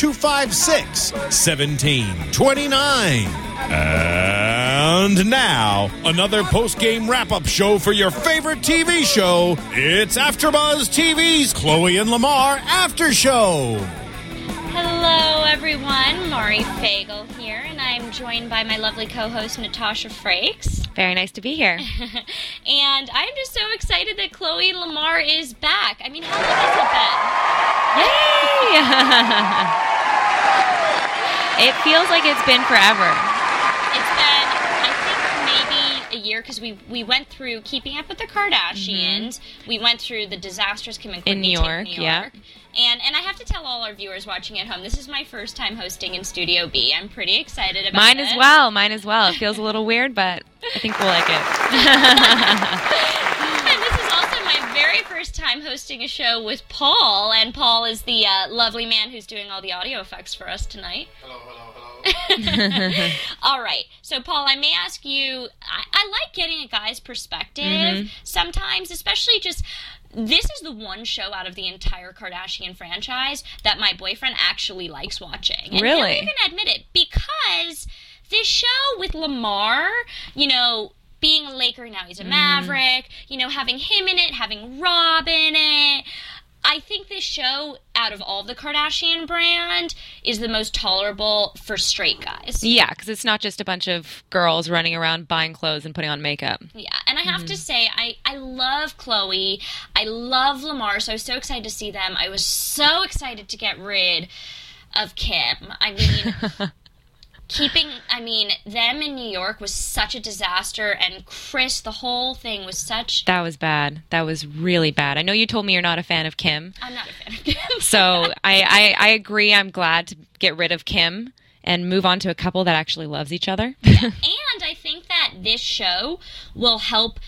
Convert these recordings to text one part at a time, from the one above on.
256 1729. And now, another post game wrap up show for your favorite TV show. It's AfterBuzz TV's Chloe and Lamar After Show. Hello, everyone. Mari Fagel here, and I'm joined by my lovely co-host Natasha Frakes. Very nice to be here. and I'm just so excited that Chloe Lamar is back. I mean, how long has it been? Yay! it feels like it's been forever. It's been, I think, maybe a year because we we went through Keeping Up with the Kardashians. We went through the and Mm-hmm. In New York, New yeah. And and I have to tell all our viewers watching at home, this is my first time hosting in Studio B. I'm pretty excited about Mine as well. Mine as well. It feels a little weird, but I think we'll like it. And this is also my very first time hosting a show with Paul, and Paul is the uh, lovely man who's doing all the audio effects for us tonight. Hello, hello, hello. All right, so Paul, I may ask you. I, I like getting a guy's perspective sometimes, especially just. This is the one show out of the entire Kardashian franchise that my boyfriend actually likes watching. And Really? He'll even admit it because this show with Lamar, you know, being a Laker now he's a mm-hmm. Maverick, you know, having him in it, having Rob in it. I think this show, out of all the Kardashian brand, is the most tolerable for straight guys. Yeah, because it's not just a bunch of girls running around buying clothes and putting on makeup. Yeah, and I have to mm-hmm. say, I, I love Chloe. I love Lamar, so I was so excited to see them. I was so excited to get rid of Kim. I mean, keeping, I mean, them in New York was such a disaster, and Chris, the whole thing was such. That was bad. That was really bad. I know you told me you're not a fan of Kim. I'm not a fan of Kim. So I, I, I agree. I'm glad to get rid of Kim and move on to a couple that actually loves each other. And I think that this show will help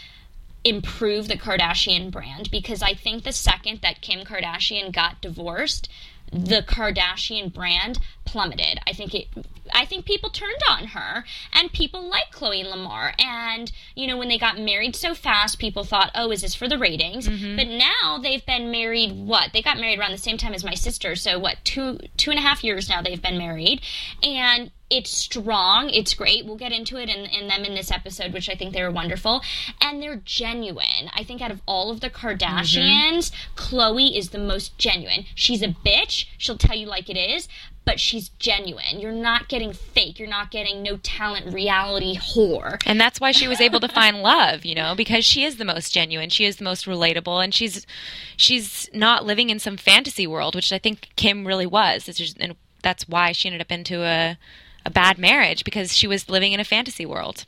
improve the Kardashian brand because I think the second that Kim Kardashian got divorced, the Kardashian brand plummeted. I think it I think people turned on her and people like Chloe Lamar. And you know when they got married so fast people thought oh is this for the ratings? Mm-hmm. But now they've been married what? They got married around the same time as my sister. So what two two and a half years now they've been married. And it's strong it's great. We'll get into it in, in them in this episode which i think they were wonderful. And they're genuine. I think out of all of the kardashians mm-hmm. chloe is the most genuine. She's a bitch. She'll tell you like it is but she's genuine. You're not getting fake. You're not getting no talent reality whore. And that's why she was able to find love, you know, because she is the most genuine, she is the most relatable, and she's she's not living in some fantasy world, which I think Kim really was. Just, and that's why she ended up into a a bad marriage because she was living in a fantasy world.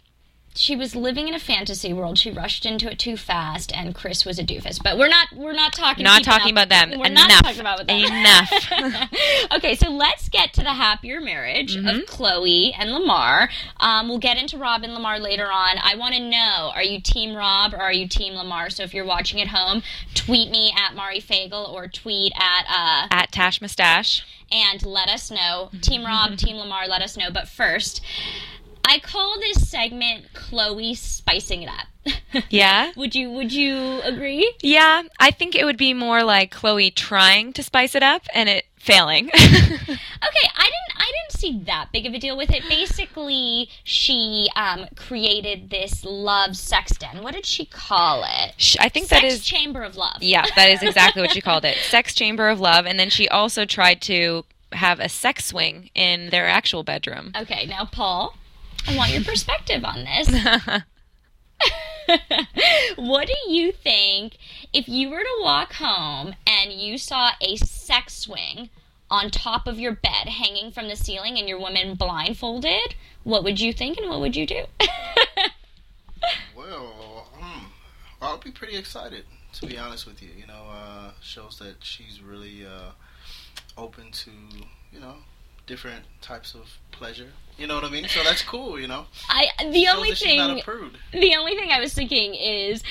She was living in a fantasy world. She rushed into it too fast, and Chris was a doofus. But we're not we're not talking Not talking about them. We're Enough. not talking about them. Enough. okay, so let's get to the happier marriage Mm-hmm. of Chloe and Lamar. Um, we'll get into Rob and Lamar later on. I want to know: Are you Team Rob or are you Team Lamar? So if you're watching at home, tweet me at Mari Fagel or tweet at uh, At Tash Mustache. and let us know. Team Rob, Team Lamar, let us know. But first, I call this segment Chloe spicing it up. Yeah. would you would you agree? Yeah, I think it would be more like Chloe trying to spice it up and it failing. Okay, I didn't I didn't see that big of a deal with it. Basically, she um, created this love sex den. What did she call it? Sh- I think Sex that is chamber of love. Yeah, that is exactly what she called it. Sex chamber of love and then she also tried to have a sex swing in their actual bedroom. Okay, now Paul, I want your perspective on this. what do you think if you were to walk home and you saw a sex swing on top of your bed hanging from the ceiling and your woman blindfolded? What would you think and what would you do? Well, hmm, I'll be pretty excited to be honest with you. You know, uh, shows that she's really uh, open to you know different types of pleasure. You know what I mean? So that's cool. You know, I the shows only thing a prude. the only thing I was thinking is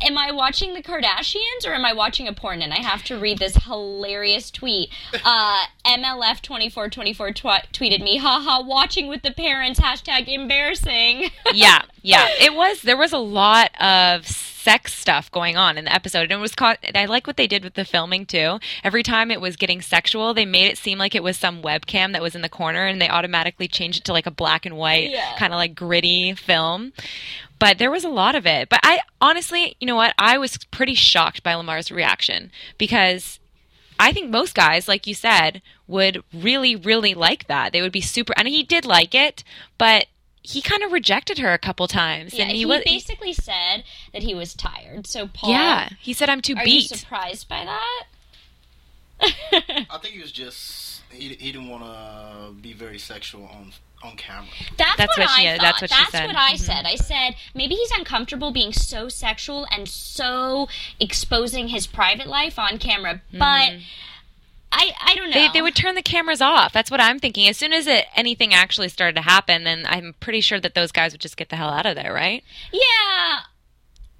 am I watching the Kardashians or am I watching a porn? And I have to read this hilarious tweet. Uh, MLF2424 tw- tweeted me, haha, watching with the parents, hashtag embarrassing. yeah, yeah. It was there was a lot of sex stuff going on in the episode, and it was caught. I like what they did with the filming too. Every time it was getting sexual, they made it seem like it was some webcam that was in the corner, and they automatically changed it to like a black and white, Yeah. kind of like gritty film. But there was a lot of it. But I honestly, you know what? I was pretty shocked by Lamar's reaction because I think most guys, like you said, would really, really like that. They would be super, and he did like it, but he kind of rejected her a couple times, yeah, and he, he, was, basically said that he was tired. So, Paul, yeah, he said, "I'm too are you surprised by that? I think he was just he, he didn't want to be very sexual on on camera. That's, That's what, what she- I thought. that's what she That's said. what I Mhm. said. I said maybe he's uncomfortable being so sexual and so exposing his private life on camera. But I, I don't know. Mm-hmm. They, they would turn the cameras off. That's what I'm thinking. As soon as it, anything actually started to happen, then I'm pretty sure that those guys would just get the hell out of there, right? Yeah.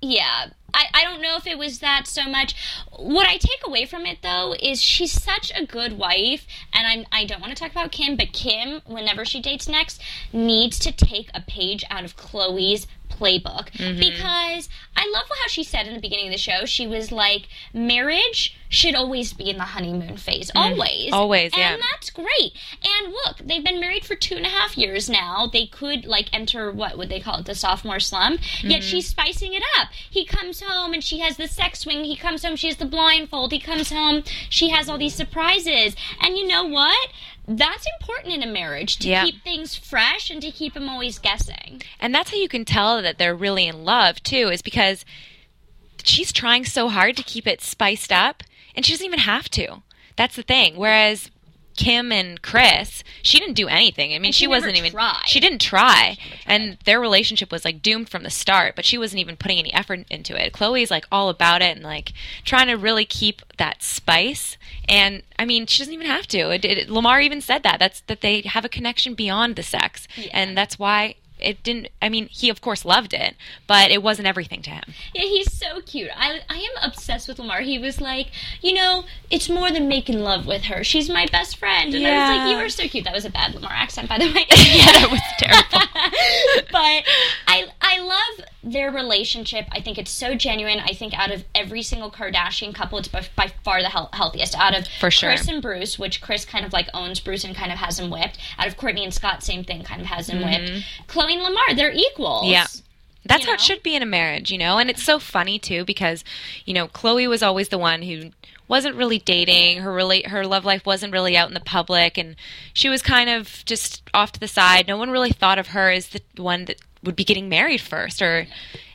Yeah. I, I don't know if it was that so much. What I take away from it though is she's such a good wife and I'm I don't want to talk about Kim, but Kim, whenever she dates next, needs to take a page out of Chloe's playbook. Because I love how she said in the beginning of the show, she was like, marriage should always be in the honeymoon phase. Always. Always, and yeah. that's great. And look, they've been married for two and a half years now. They could like enter what would they call it, the sophomore slump. Yet Mm-hmm. she's spicing it up. He comes home and she has the sex swing. He comes home, she has the blindfold. He comes home, she has all these surprises. And you know what? That's important in a marriage to Yeah. keep things fresh and to keep them always guessing. And that's how you can tell that they're really in love too, is because she's trying so hard to keep it spiced up, and she doesn't even have to. That's the thing. Whereas Kim and Chris, she didn't do anything. I mean, And she, she never wasn't even. tried. She didn't try, and their relationship was like doomed from the start. But she wasn't even putting any effort into it. Chloe's like all about it and like trying to really keep that spice. And I mean, she doesn't even have to. It, it, Lamar even said that. That's that they have a connection beyond the sex, and that's why it didn't. I mean, he of course loved it, but it wasn't everything to him. Yeah, he's so cute. I I am obsessed with Lamar. He was like, you know, it's more than making love with her. She's my best friend. And I was like, you are so cute. That was a bad Lamar accent, by the way. yeah, that was terrible. but I I love their relationship. I think it's so genuine. I think out of every single Kardashian couple, it's by, by far the health, healthiest. Out of For sure. Chris and Bruce, which Chris kind of like owns Bruce and kind of has him whipped. Out of Courtney and Scott, same thing, kind of has him whipped. Chloe and Lamar, they're equals. Mm-hmm. Yeah. That's You how it should be in a marriage, you know? And it's so funny too because, you know, Chloe was always the one who wasn't really dating. Her really her love life wasn't really out in the public and she was kind of just off to the side. No one really thought of her as the one that would be getting married first or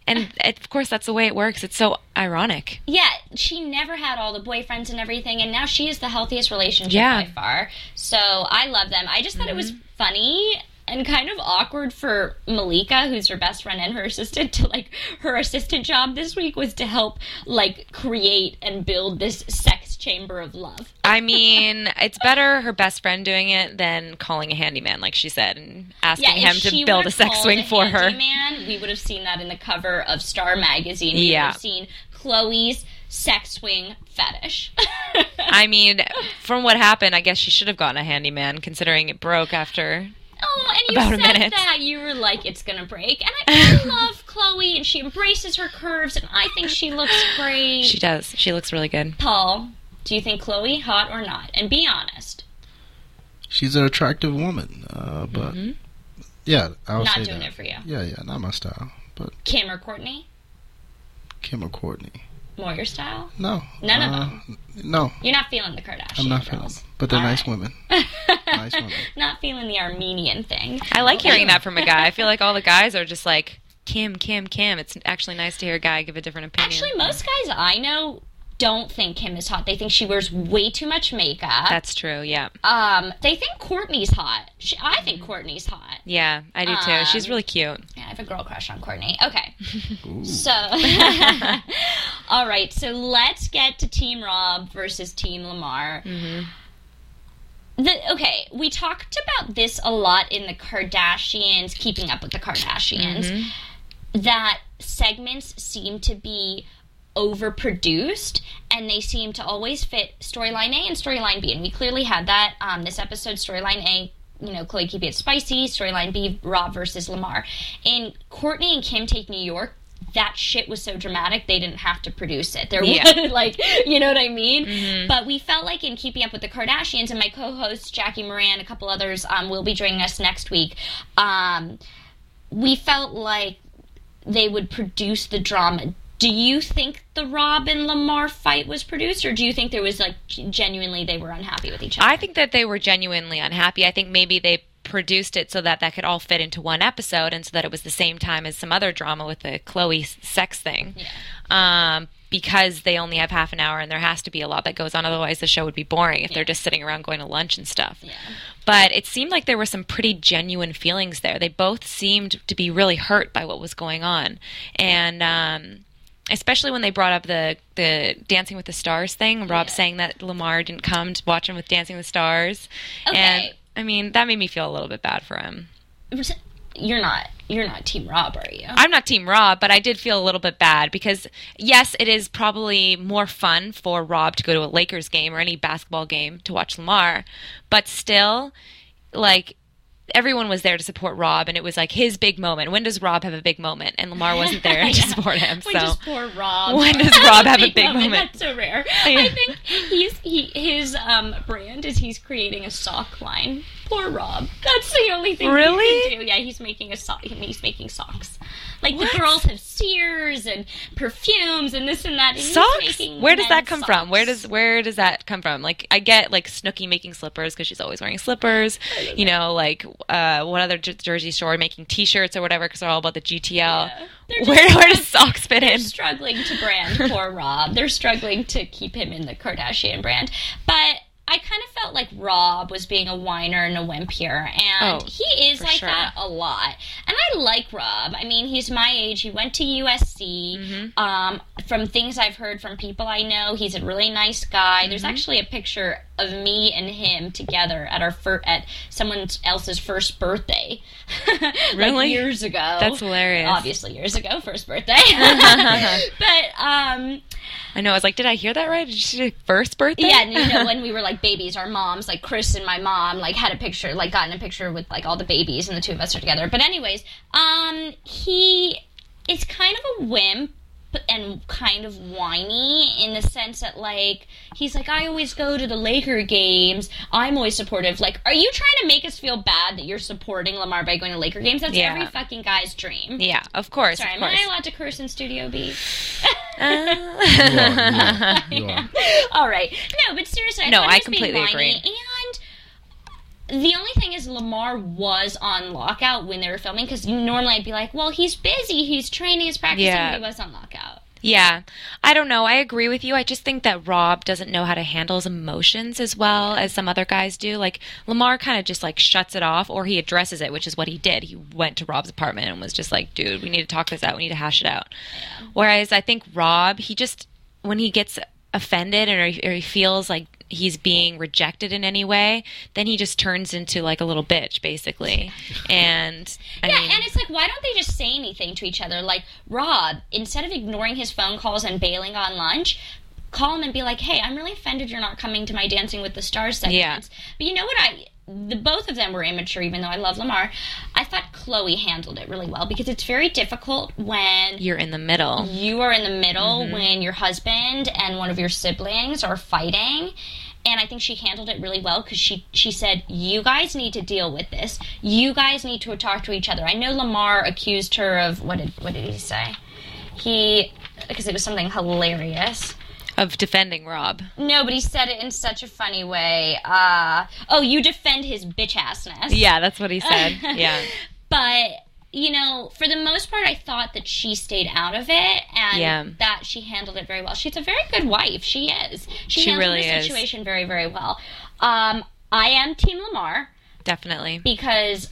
and of course that's the way it works. It's so ironic. Yeah, she never had all the boyfriends and everything, and now she is the healthiest relationship Yeah. by far. So I love them. I just thought it was mm-hmm. funny and kind of awkward for Malika, who's her best friend and her assistant, to like her assistant job this week was to help like create and build this sex chamber of love. I mean, it's better her best friend doing it than calling a handyman like she said and asking Yeah, him to build a sex swing a for her. Man, we would have seen that in the cover of Star magazine. We Yeah. would have seen Chloe's sex swing fetish. I mean, from what happened, I guess she should have gotten a handyman considering it broke after Oh, and you About said that you were like, it's gonna break, and I, I love Chloe, and she embraces her curves, and I think she looks great. She does. She looks really good. Paul, do you think Chloe hot or not? And be honest, She's an attractive woman, uh, but yeah, I would not say doing that. it for you. Yeah, yeah, not my style. But Kim or Courtney, Kim or Courtney, more your style. no, None of uh, them? No, You're not feeling the Kardashian I'm not feeling girls. them, but they're All nice right. women. nice women. Not feeling the Armenian thing. I like hearing that from a guy. I feel like all the guys are just like Kim, Kim, Kim. It's actually nice to hear a guy give a different opinion. Actually, most guys I know don't think Kim is hot. They think she wears way too much makeup. That's true. Yeah. um, they think Courtney's hot. She, I think Courtney's hot. Yeah, I do too. She's Um, really cute. Yeah, I have a girl crush on Courtney. Okay. So, all right. So let's get to Team Rob versus Team Lamar. The, okay, we talked about this a lot in the Kardashians, keeping up with the Kardashians, that segments seem to be overproduced and they seem to always fit storyline A and storyline B. And we clearly had that. Um, this episode, storyline A, you know, Chloe keeping it spicy, storyline B, Rob versus Lamar. In Courtney and Kim Take New York, that shit was so dramatic they didn't have to produce it. There Yeah. was like, you know what I mean? But we felt like in Keeping Up with the Kardashians, and my co-host Jackie Moran, a couple others, um, will be joining us next week. Um, we felt like they would produce the drama. Do you think the Rob and Lamar fight was produced, or do you think there was like genuinely they were unhappy with each other? I think that they were genuinely unhappy. I think maybe they produced it so that that could all fit into one episode and so that it was the same time as some other drama with the Chloe sex thing. Yeah. Um, because they only have half an hour and there has to be a lot that goes on. Otherwise, the show would be boring if they're just sitting around going to lunch and stuff. yeah. But it seemed like there were some pretty genuine feelings there. They both seemed to be really hurt by what was going on. And, um, especially when they brought up the the Dancing with the Stars thing. Rob saying that Lamar didn't come to watch him with Dancing with the Stars, Okay. and I mean that made me feel a little bit bad for him. You're not you're not Team Rob, are you? I'm not Team Rob, but I did feel a little bit bad because yes, it is probably more fun for Rob to go to a Lakers game or any basketball game to watch Lamar, but still, like. Everyone was there to support Rob, and it was like his big moment. When does Rob have a big moment? And Lamar wasn't there to support him. When so does poor Rob? When does Rob have a big moment? That's so rare. I think he's he his um brand is he's creating a sock line. Poor Rob. That's the only thing Really? he can do. Yeah, he's making a sock. He's making socks. Like the girls have Sears and perfumes and this and that. And socks where does that come from where does where does that come from like i get like snooki making slippers because she's always wearing slippers you know like uh one other Jer- Jersey Shore making t-shirts or whatever because they're all about the gtl They're where where does socks fit They're in struggling to brand poor Rob. They're struggling to keep him in the Kardashian brand. But I kind of felt like Rob was being a whiner and a wimp here, and Oh, he is like sure. that a lot. And I like Rob. I mean, he's my age. He went to USC. Mm-hmm. Um, from things I've heard from people I know, he's a really nice guy. Mm-hmm. There's actually a picture of me and him together at our fir- at someone else's first birthday, like Really? years ago. That's hilarious. Obviously, years ago, first birthday. but um, i know i was like did i hear that right did she say first birthday yeah, and, you know, when we were like babies, our moms, like Chris and my mom, like had a picture, like gotten a picture with like all the babies, and the two of us are together. But anyways, um, he is kind of a wimp and kind of whiny in the sense that like he's like I always go to the Laker games. I'm always supportive. Like, are you trying to make us feel bad that you're supporting Lamar by going to Laker games? That's Yeah. every fucking guy's dream. yeah of course Sorry, of am course I allowed to curse in Studio B? Uh, You are, you are, you are. All right. No, but seriously, I No, I was being completely whiny, agree. The only thing is, Lamar was on lockout when they were filming because normally I'd be like, well, he's busy, he's training, he's practicing, Yeah. but he was on lockout. Yeah. I don't know. I agree with you. I just think that Rob doesn't know how to handle his emotions as well as some other guys do. Like Lamar kind of just like shuts it off or he addresses it, which is what he did. He went to Rob's apartment and was just like, "Dude, we need to talk this out. We need to hash it out." Whereas I think Rob, he just when he gets offended or or he feels like he's being rejected in any way, then he just turns into like a little bitch basically. And I Yeah, mean, and it's like, why don't they just say anything to each other? Like, Rob, instead of ignoring his phone calls and bailing on lunch, call him and be like, hey, I'm really offended you're not coming to my Dancing with the Stars segments. Yeah. But you know what I. The, both of them were immature, even though I love Lamar. I thought Chloe handled it really well because it's very difficult when you're in the middle. you are in the middle Mm-hmm. when your husband and one of your siblings are fighting and i think she handled it really well because she she said you guys need to deal with this you guys need to talk to each other i know lamar accused her of what did what did he say he because it was something hilarious Of defending Rob. no but he said it in such a funny way uh oh you defend his bitch assness Yeah, that's what he said. Yeah. But you know, for the most part, I thought that she stayed out of it and Yeah. that she handled it very well. She's a very good wife. She is. She, She handled really the is. situation very, very well. Um, I am Team Lamar Definitely. because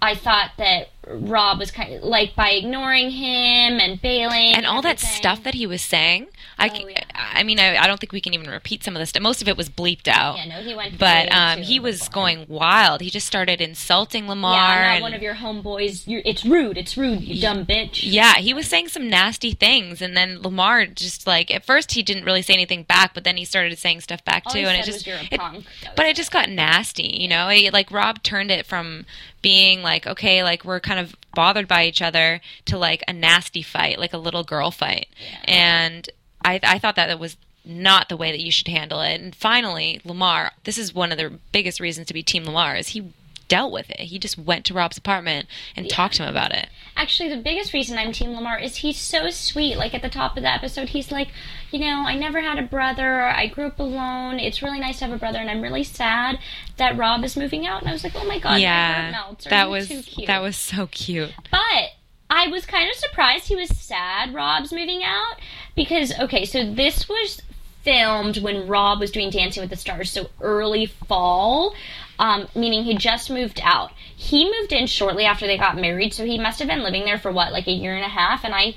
I thought that Rob was kind of like by ignoring him and bailing and all that stuff that he was saying I, Oh, yeah. I mean I, I don't think we can even repeat some of the stuff most of it was bleeped out Yeah, no, he went. but um, he was overboard. going wild he just started insulting lamar Yeah, I'm not and- one of your homeboys. You're, it's rude. It's rude. You dumb bitch. yeah he was saying some nasty things and then lamar just like at first he didn't really say anything back but then he started saying stuff back All too and it just you're a it- punk. But it just got nasty you know It- like rob turned it from being like okay like we're kind of bothered by each other to like a nasty fight like a little girl fight and I, I thought that was not the way that you should handle it and finally lamar this is one of the biggest reasons to be team lamar is he dealt with it he just went to rob's apartment and talked to him about it Actually, the biggest reason I'm Team Lamar is he's so sweet. Like at the top of the episode, he's like, you know, I never had a brother. I grew up alone. It's really nice to have a brother, and I'm really sad that Rob is moving out. And I was like, oh my god, yeah that was too cute? that was so cute But I was kind of surprised he was sad Rob's moving out because okay, so this was filmed when Rob was doing Dancing with the Stars, so early fall, um, meaning he just moved out. He moved in shortly after they got married, so he must have been living there for what, like a year and a half. And I,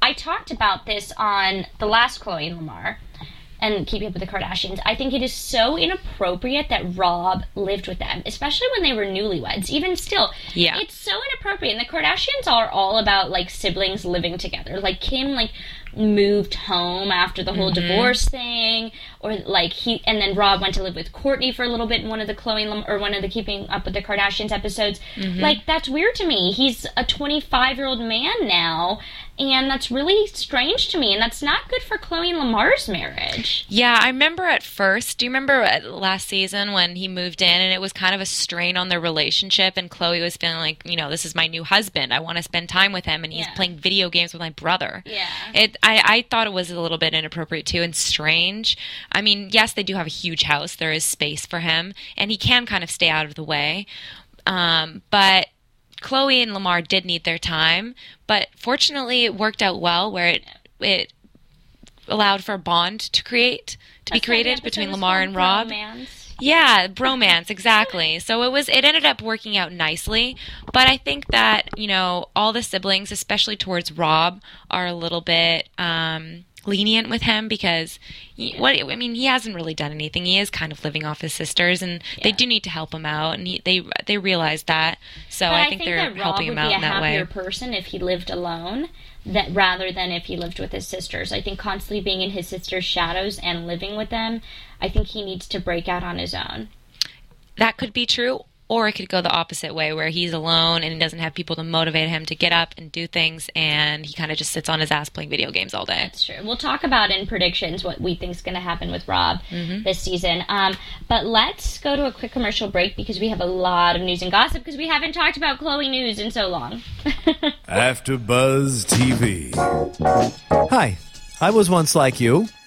I talked about this on the last Chloe and Lamar and Keeping Up with the Kardashians. I think it is so inappropriate that Rob lived with them, especially when they were newlyweds. Even still, Yeah. it's so inappropriate. And the Kardashians are all about like siblings living together. Like Kim, like moved home after the whole mm-hmm. divorce thing, or like he, and then Rob went to live with Courtney for a little bit in one of the Chloe Lam- or one of the Keeping Up with the Kardashians episodes. Mm-hmm. Like that's weird to me. He's a 25 year old man now. And that's really strange to me, and that's not good for Chloe and Lamar's marriage. Yeah, I remember at first. Do you remember last season when he moved in and it was kind of a strain on their relationship and Chloe was feeling like, you know, this is my new husband. I want to spend time with him and he's Yeah. playing video games with my brother. Yeah. It I, I thought it was a little bit inappropriate too and strange. I mean, yes, they do have a huge house. There is space for him and he can kind of stay out of the way. Um, but Chloe and Lamar did need their time, but fortunately it worked out well where it it allowed for a bond to create to be That's the created between Lamar and Rob. Bromance. Yeah, bromance, exactly. So it was it ended up working out nicely, but I think that, you know, all the siblings, especially towards Rob, are a little bit um lenient with him because he, what I mean, he hasn't really done anything. He is kind of living off his sisters and they do need to help him out and he, they they realize that. So But I think, they're that Rob helping would him out be a in that happier way. person if he lived alone, that rather than if he lived with his sisters. I think constantly being in his sisters' shadows and living with them, I think he needs to break out on his own. that could be true or it could go the opposite way where he's alone and he doesn't have people to motivate him to get up and do things and he kind of just sits on his ass playing video games all day That's true. We'll talk about in predictions what we think is going to happen with Rob this season. Um, but let's go to a quick commercial break because we have a lot of news and gossip because we haven't talked about Chloe news in so long. After Buzz TV. Hi, I was once like you,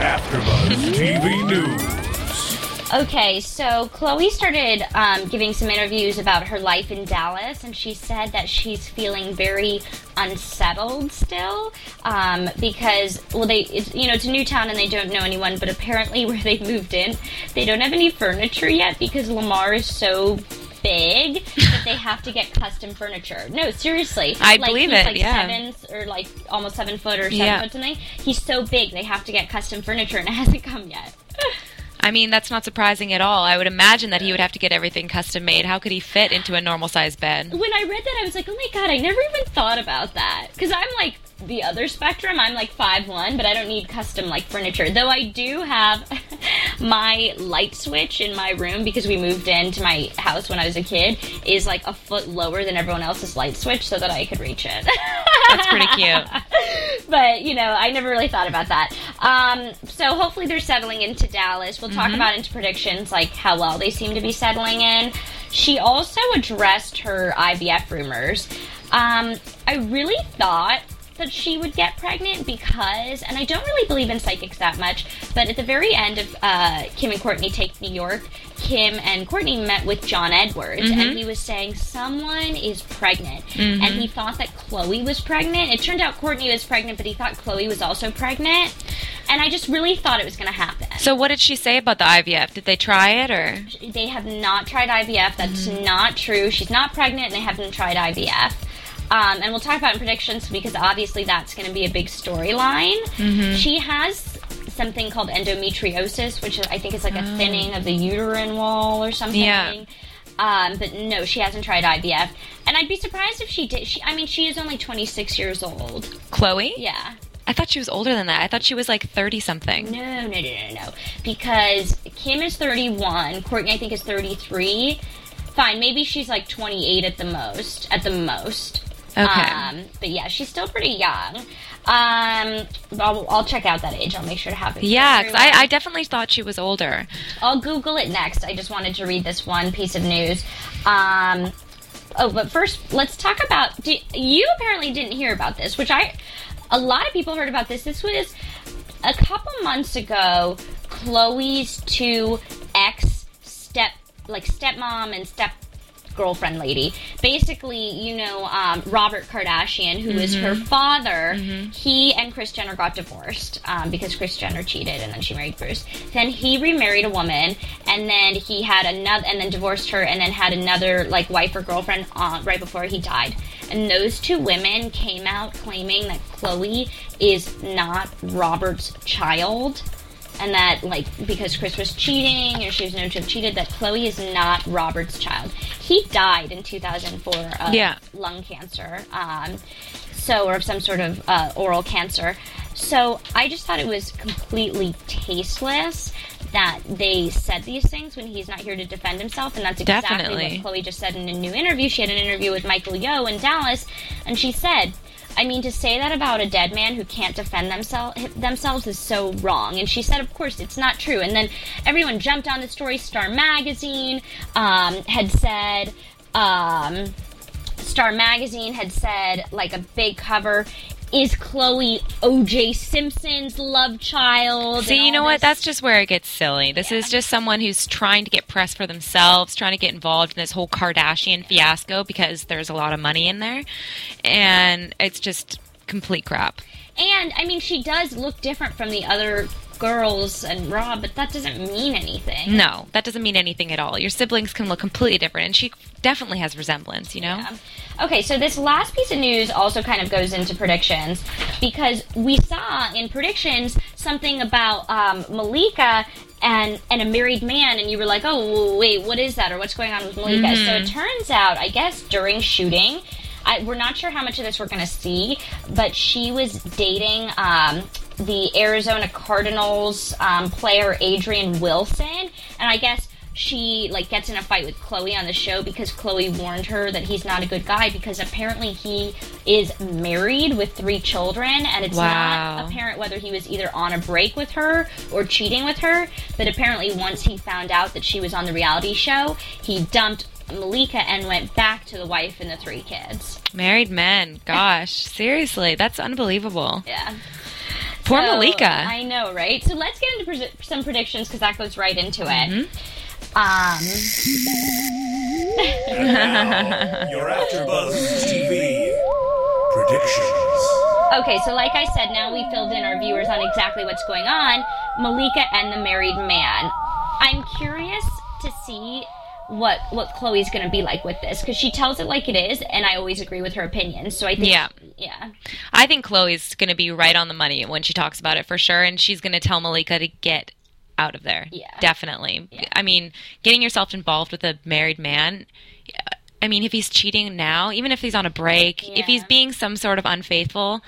After Buzz TV News. Okay, so Chloe started um, giving some interviews about her life in Dallas, and she said that she's feeling very unsettled still um, because, well, they, it's, you know, it's a new town and they don't know anyone, but apparently where they moved in, they don't have any furniture yet because Lamar is so big that they have to get custom furniture. No, seriously. I like, believe he's it, Like yeah. seven or like almost seven foot or seven Yeah. foot something. He's so big they have to get custom furniture and it hasn't come yet. I mean, that's not surprising at all. I would imagine that he would have to get everything custom made. How could he fit into a normal sized bed? when I read that, I was like, oh my god, I never even thought about that. Because I'm like the other spectrum. I'm like five one, but I don't need custom like furniture. Though I do have my light switch in my room because we moved into my house when I was a kid is like a foot lower than everyone else's light switch, so that I could reach it. That's pretty cute. but you know, I never really thought about that. Um, so hopefully they're settling into Dallas. We'll talk about into predictions like how well they seem to be settling in. She also addressed her IVF rumors. Um, I really thought that she would get pregnant because, and I don't really believe in psychics that much, but at the very end of uh, Kim and Courtney Take New York, Kim and Courtney met with John Edwards, and mm-hmm. he was saying someone is pregnant, and mm-hmm. he thought that Chloe was pregnant. It turned out Courtney was pregnant, but he thought Chloe was also pregnant, and I just really thought it was going to happen. So, what did she say about the IVF? Did they try it or? they have not tried IVF. That's mm-hmm. not true. She's not pregnant, and they haven't tried IVF. Um, and we'll talk about in predictions because obviously that's going to be a big storyline. She has something called endometriosis, which I think is like a thinning of the uterine wall or something. Yeah. Um, but no, she hasn't tried IVF, and I'd be surprised if she did. She, I mean, she is only 26 years old. Chloe? Yeah. I thought she was older than that. I thought she was like 30 something. No, no, no, no, no. Because Kim is 31, Courtney I think is 33. Fine, maybe she's like 28 at the most. At the most. Okay. Um, but yeah, she's still pretty young. Um, I'll, I'll check out that age. I'll make sure to have it. Yeah, 'cause I. I definitely thought she was older. I'll Google it next. I just wanted to read this one piece of news. Um, oh, but first, let's talk about. Do, you apparently didn't hear about this, which I. A lot of people heard about this. This was a couple months ago. Chloe's two ex step, like stepmom and step girlfriend lady. Basically, you know, um, Robert Kardashian, who is her father, he and Kris Jenner got divorced um, because Kris Jenner cheated and then she married Bruce. Then he remarried a woman and then he had another, and then divorced her and then had another, like, wife or girlfriend uh, right before he died. And those two women came out claiming that Chloe is not Robert's child and that like because Chris was cheating or she was known to have cheated, that Chloe is not Robert's child. He died in 2004 of Yeah. lung cancer, um, so or of some sort of uh, oral cancer. So I just thought it was completely tasteless that they said these things when he's not here to defend himself, and that's exactly Definitely. what Chloe just said in a new interview. She had an interview with Michael Yo in Dallas, and she said. I mean, to say that about a dead man who can't defend themselves themselves is so wrong. And she said, of course, it's not true. And then everyone jumped on the story. Star Magazine um, had said, um, Star Magazine had said, like a big cover, is Chloe O.J. Simpson's love child? See, you know what? this. That's just where it gets silly. This is just someone who's trying to get press for themselves, trying to get involved in this whole Kardashian fiasco because there's a lot of money in there. And it's just complete crap. And I mean, she does look different from the other girls and Rob, but that doesn't mean anything. No, that doesn't mean anything at all. Your siblings can look completely different, and she definitely has resemblance, you know? Yeah. Okay, so this last piece of news also kind of goes into predictions because we saw in predictions something about um, Malika and and a married man, and you were like, oh wait, what is that, or what's going on with Malika? So it turns out, I guess during shooting. I, we're not sure how much of this we're going to see, but she was dating um, the Arizona Cardinals um, player Adrian Wilson, and I guess she like gets in a fight with Chloe on the show because Chloe warned her that he's not a good guy because apparently he is married with three children. And it's Wow. not apparent whether he was either on a break with her or cheating with her. But apparently once he found out that she was on the reality show he dumped Malika and went back to the wife and the three kids. Married men. Gosh, seriously, that's unbelievable. yeah Poor So, Malika. I know, right? So let's get into pres- some predictions because that goes right into it. Mm-hmm. Um, Your AfterBuzz TV predictions. okay, so like I said, now we filled in our viewers on exactly what's going on. Malika and the married man. I'm curious to see what what Chloe's going to be like with this because she tells it like it is, and I always agree with her opinion. So I think, Yeah. yeah, I think Chloe's going to be right on the money when she talks about it for sure, and she's going to tell Malika to get out of there. Yeah. definitely. I mean, getting yourself involved with a married man. I mean, if he's cheating now, even if he's on a break, if he's being some sort of unfaithful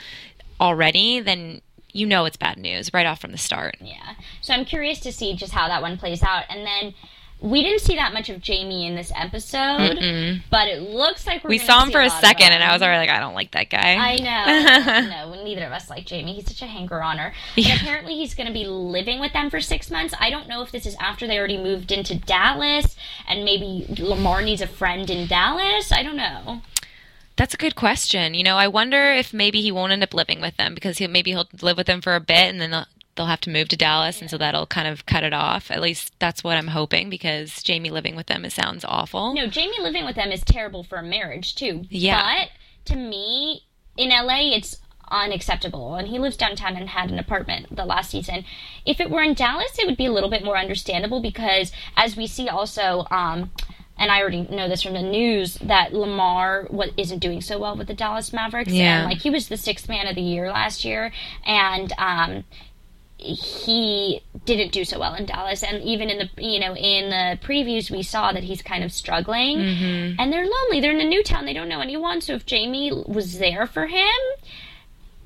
already, then you know it's bad news right off from the start. Yeah. So I'm curious to see just how that one plays out. And then we didn't see that much of Jamie in this episode, but it looks like we're We saw him for a of second, and. I was already like, I don't like that guy. I know. no, neither of us like Jamie. He's such a hanger oner. And apparently he's going to be living with them for six months. I don't know if this is after they already moved into Dallas and maybe Lamar needs a friend in Dallas. I don't know. That's a good question. You know, I wonder if maybe he won't end up living with them because he, maybe he'll live with them for a bit and then they'll, have to move to Dallas, and so that'll kind of cut it off. At least that's what I'm hoping because Jamie living with them it sounds awful. No, Jamie living with them is terrible for a marriage too. Yeah. But to me, in LA, it's unacceptable. And he lives downtown and had an apartment the last season. If it were in Dallas, it would be a little bit more understandable because, as we see also, um, and I already know this from the news that Lamar what isn't doing so well with the Dallas Mavericks. Yeah. And like he was the sixth man of the year last year, and um, he didn't do so well in Dallas, and even in the you know in the previews we saw that he's kind of struggling, mm-hmm. and they're lonely. They're in a new town. They don't know anyone. So if Jamie was there for him,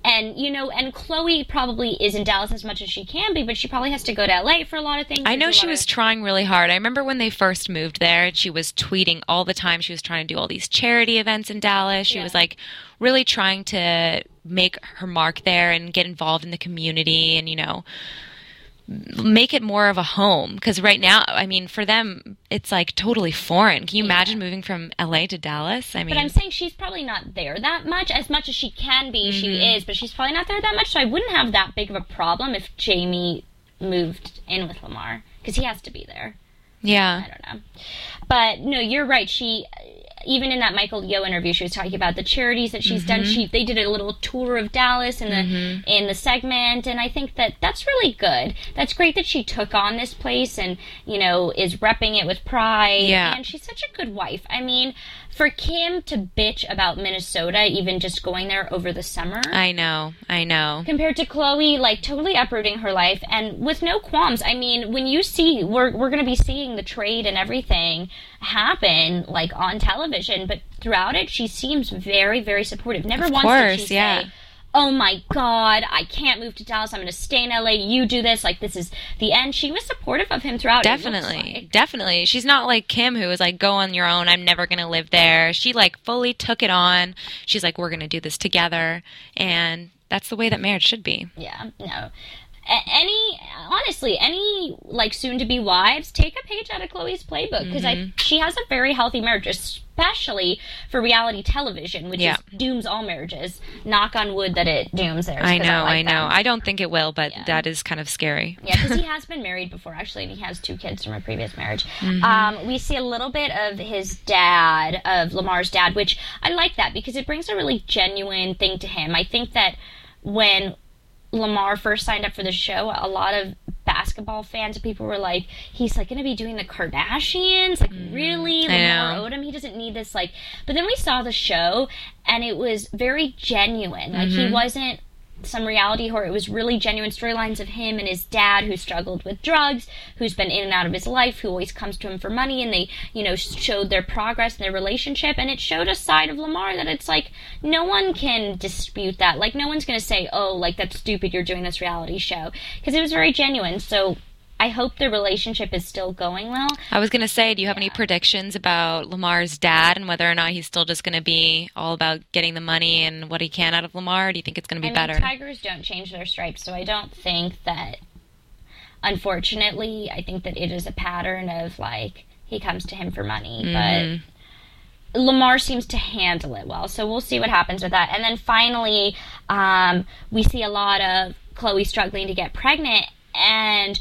and you know, and Chloe probably is in Dallas as much as she can be, but she probably has to go to LA for a lot of things. I know she was of- trying really hard. I remember when they first moved there, she was tweeting all the time. She was trying to do all these charity events in Dallas. She Yeah. was like really trying to make her mark there and get involved in the community and, you know, make it more of a home because right now i mean for them it's like totally foreign can you imagine moving from la to dallas i mean But I'm saying she's probably not there that much. As much as she can be, she Mm-hmm. is, but she's probably not there that much. So I wouldn't have that big of a problem if Jamie moved in with Lamar because he has to be there. yeah I don't know. But no, you're right. She even in that Michael Yo interview, she was talking about the charities that she's done. Mm-hmm. She they did a little tour of Dallas in the in the segment, and I think that that's really good. That's great that she took on this place and you know is repping it with pride. Yeah. and she's such a good wife. I mean, for Kim to bitch about Minnesota, even just going there over the summer i know i know compared to Chloe, like totally uprooting her life and with no qualms. I mean, when you see we're we're gonna be seeing the trade and everything happen like on television, but throughout it, she seems very very supportive. Never Of once did she yeah. say. Oh my God! I can't move to Dallas. I'm going to stay in LA. You do this. Like this is the end. She was supportive of him throughout. Definitely, like. definitely. She's not like Kim, who was like, "Go on your own. I'm never gonna live there." She like fully took it on. She's like, "We're gonna do this together," and that's the way that marriage should be. Yeah, no. Any honestly, any like soon to be wives, take a page out of Chloe's playbook because Mm-hmm. I she has a very healthy marriage, especially for reality television, which Yeah. is dooms all marriages. Knock on wood that it dooms theirs. i know, like I know. them. I don't think it will, but Yeah. that is kind of scary. Yeah, because he has been married before, actually, and he has two kids from a previous marriage. Mm-hmm. Um, we see a little bit of his dad, of Lamar's dad, which I like that because it brings a really genuine thing to him. I think that when Lamar first signed up for the show, a lot of basketball fans and people were like, he's like going to be doing the Kardashians? Like, really? Mm-hmm. I Lamar. Odom? He doesn't need this. Like, but then we saw the show and it was very genuine. Like, Mm-hmm. he wasn't some reality horror. It was really genuine storylines of him and his dad who struggled with drugs, who's been in and out of his life, who always comes to him for money, and they, you know, showed their progress in their relationship. And it showed a side of Lamar that it's like no one can dispute that. Like no one's gonna say, "Oh, like that's stupid. You're doing this reality show," because it was very genuine. So. I hope the relationship is still going well. I was going to say, do you have any predictions about Lamar's dad and whether or not he's still just going to be all about getting the money and what he can out of Lamar? Do you think it's going to be I mean, better? tigers don't change their stripes, so I don't think that. Unfortunately, I think that it is a pattern of like he comes to him for money, Mm-hmm. but Lamar seems to handle it well. So we'll see what happens with that. And then finally, um, we see a lot of Chloe struggling to get pregnant and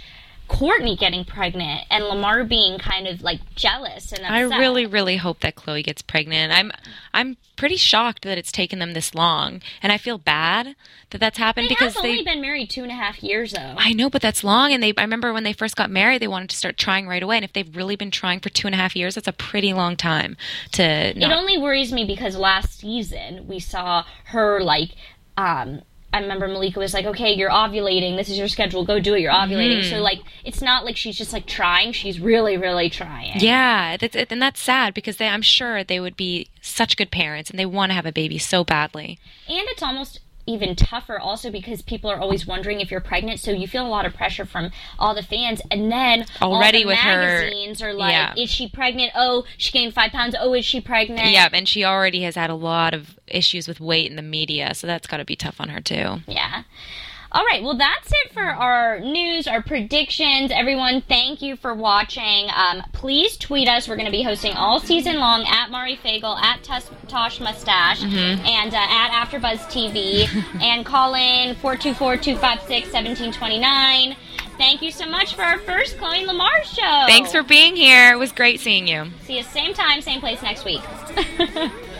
Courtney getting pregnant and Lamar being kind of like jealous and I really, really hope that Chloe gets pregnant. I'm, I'm pretty shocked that it's taken them this long, and I feel bad that that's happened because they've only been married two and a half years though. I know, but that's long, and they. I remember when they first got married, they wanted to start trying right away, and if they've really been trying for two and a half years, that's a pretty long time to. It only worries me because last season we saw her like um I remember Malika was like, "Okay, you're ovulating. This is your schedule. Go do it. You're ovulating." Mm-hmm. So like, it's not like she's just like trying. She's really, really trying. Yeah, that's, and that's sad because they, I'm sure they would be such good parents, and they want to have a baby so badly. And it's almost even tougher also because people are always wondering if you're pregnant. So you feel a lot of pressure from all the fans, and then Already all the with her- magazines are like, yeah. "Is she pregnant? Oh, she gained five pounds. Oh, is she pregnant?" Yeah, and she already has had a lot of issues with weight in the media, so that's got to be tough on her too. Yeah. All right, well, that's it for our news, our predictions. Everyone, thank you for watching. Um, please tweet us. We're going to be hosting all season long at Mari Fagel, at Tus- Tosh Mustache, and uh, at AfterBuzz TV. and call in 424-256-1729. Thank you so much for our first Khloé Lamar show. Thanks for being here. It was great seeing you. See you same time, same place next week.